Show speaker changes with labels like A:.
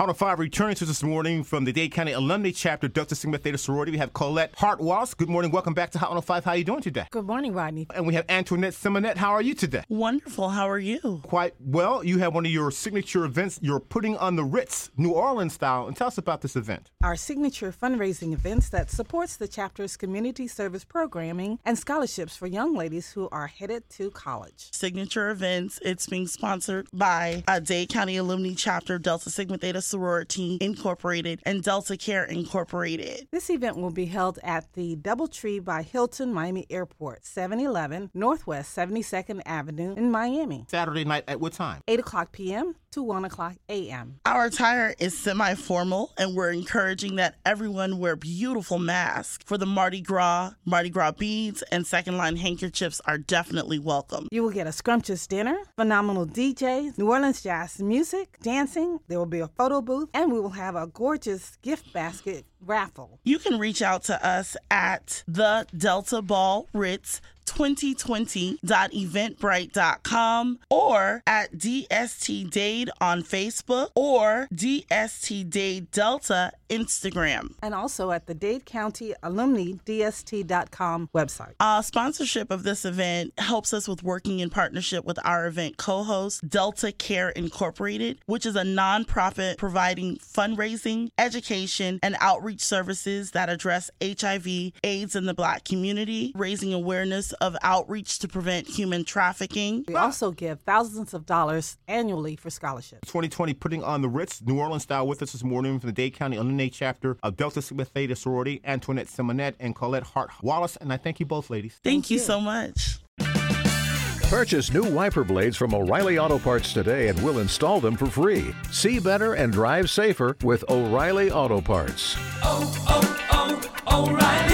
A: Out of five returning to us this morning from the Dade County Alumni Chapter Delta Sigma Theta Sorority. We have Colette Hart Wallace. Good morning. Welcome back to Hot 105. How are you doing today?
B: Good morning, Rodney.
A: And we have Antoinette Simonette. How are you today?
C: Wonderful. How are you?
A: Quite well. You have one of your signature events you're putting on the Ritz, New Orleans style. And tell us about this event.
B: Our signature fundraising events that supports the chapter's community service programming and scholarships for young ladies who are headed to college.
C: Signature events. It's being sponsored by a Dade County Alumni Chapter Delta Sigma Theta Sorority Incorporated and Delta Care Incorporated.
B: This event will be held at the Doubletree by Hilton Miami Airport, 711 Northwest 72nd Avenue in Miami.
A: Saturday night at what time?
B: 8 o'clock p.m. to 1 o'clock a.m.
C: Our attire is semi formal, and we're encouraging that everyone wear beautiful masks for the Mardi Gras. Mardi Gras beads and second line handkerchiefs are definitely welcome.
B: You will get a scrumptious dinner, phenomenal DJs, New Orleans jazz music, dancing. There will be a photo booth, and we will have a gorgeous gift basket raffle.
C: You can reach out to us at the Delta Ball Ritz 2020.eventbrite.com or at DST Dade on Facebook or DST Dade Delta Instagram.
B: And also at the Dade County Alumni DST.com website.
C: Uh, sponsorship of this event helps us with working in partnership with our event co host, Delta Care Incorporated, which is a nonprofit providing fundraising, education, and outreach services that address HIV, AIDS in the Black community, raising awareness of outreach to prevent human trafficking.
B: We also give thousands of dollars annually for scholarships.
A: 2020 putting on the Ritz, New Orleans style with us this morning from the Dade County Alumni Chapter of Delta Sigma Theta Sorority, Antoinette Simonette and Colette Hart Wallace. And I thank you both, ladies.
C: Thank, thank you, you so much.
D: Purchase new wiper blades from O'Reilly Auto Parts today and we'll install them for free. See better and drive safer with O'Reilly Auto Parts.
E: Oh, oh, oh, O'Reilly.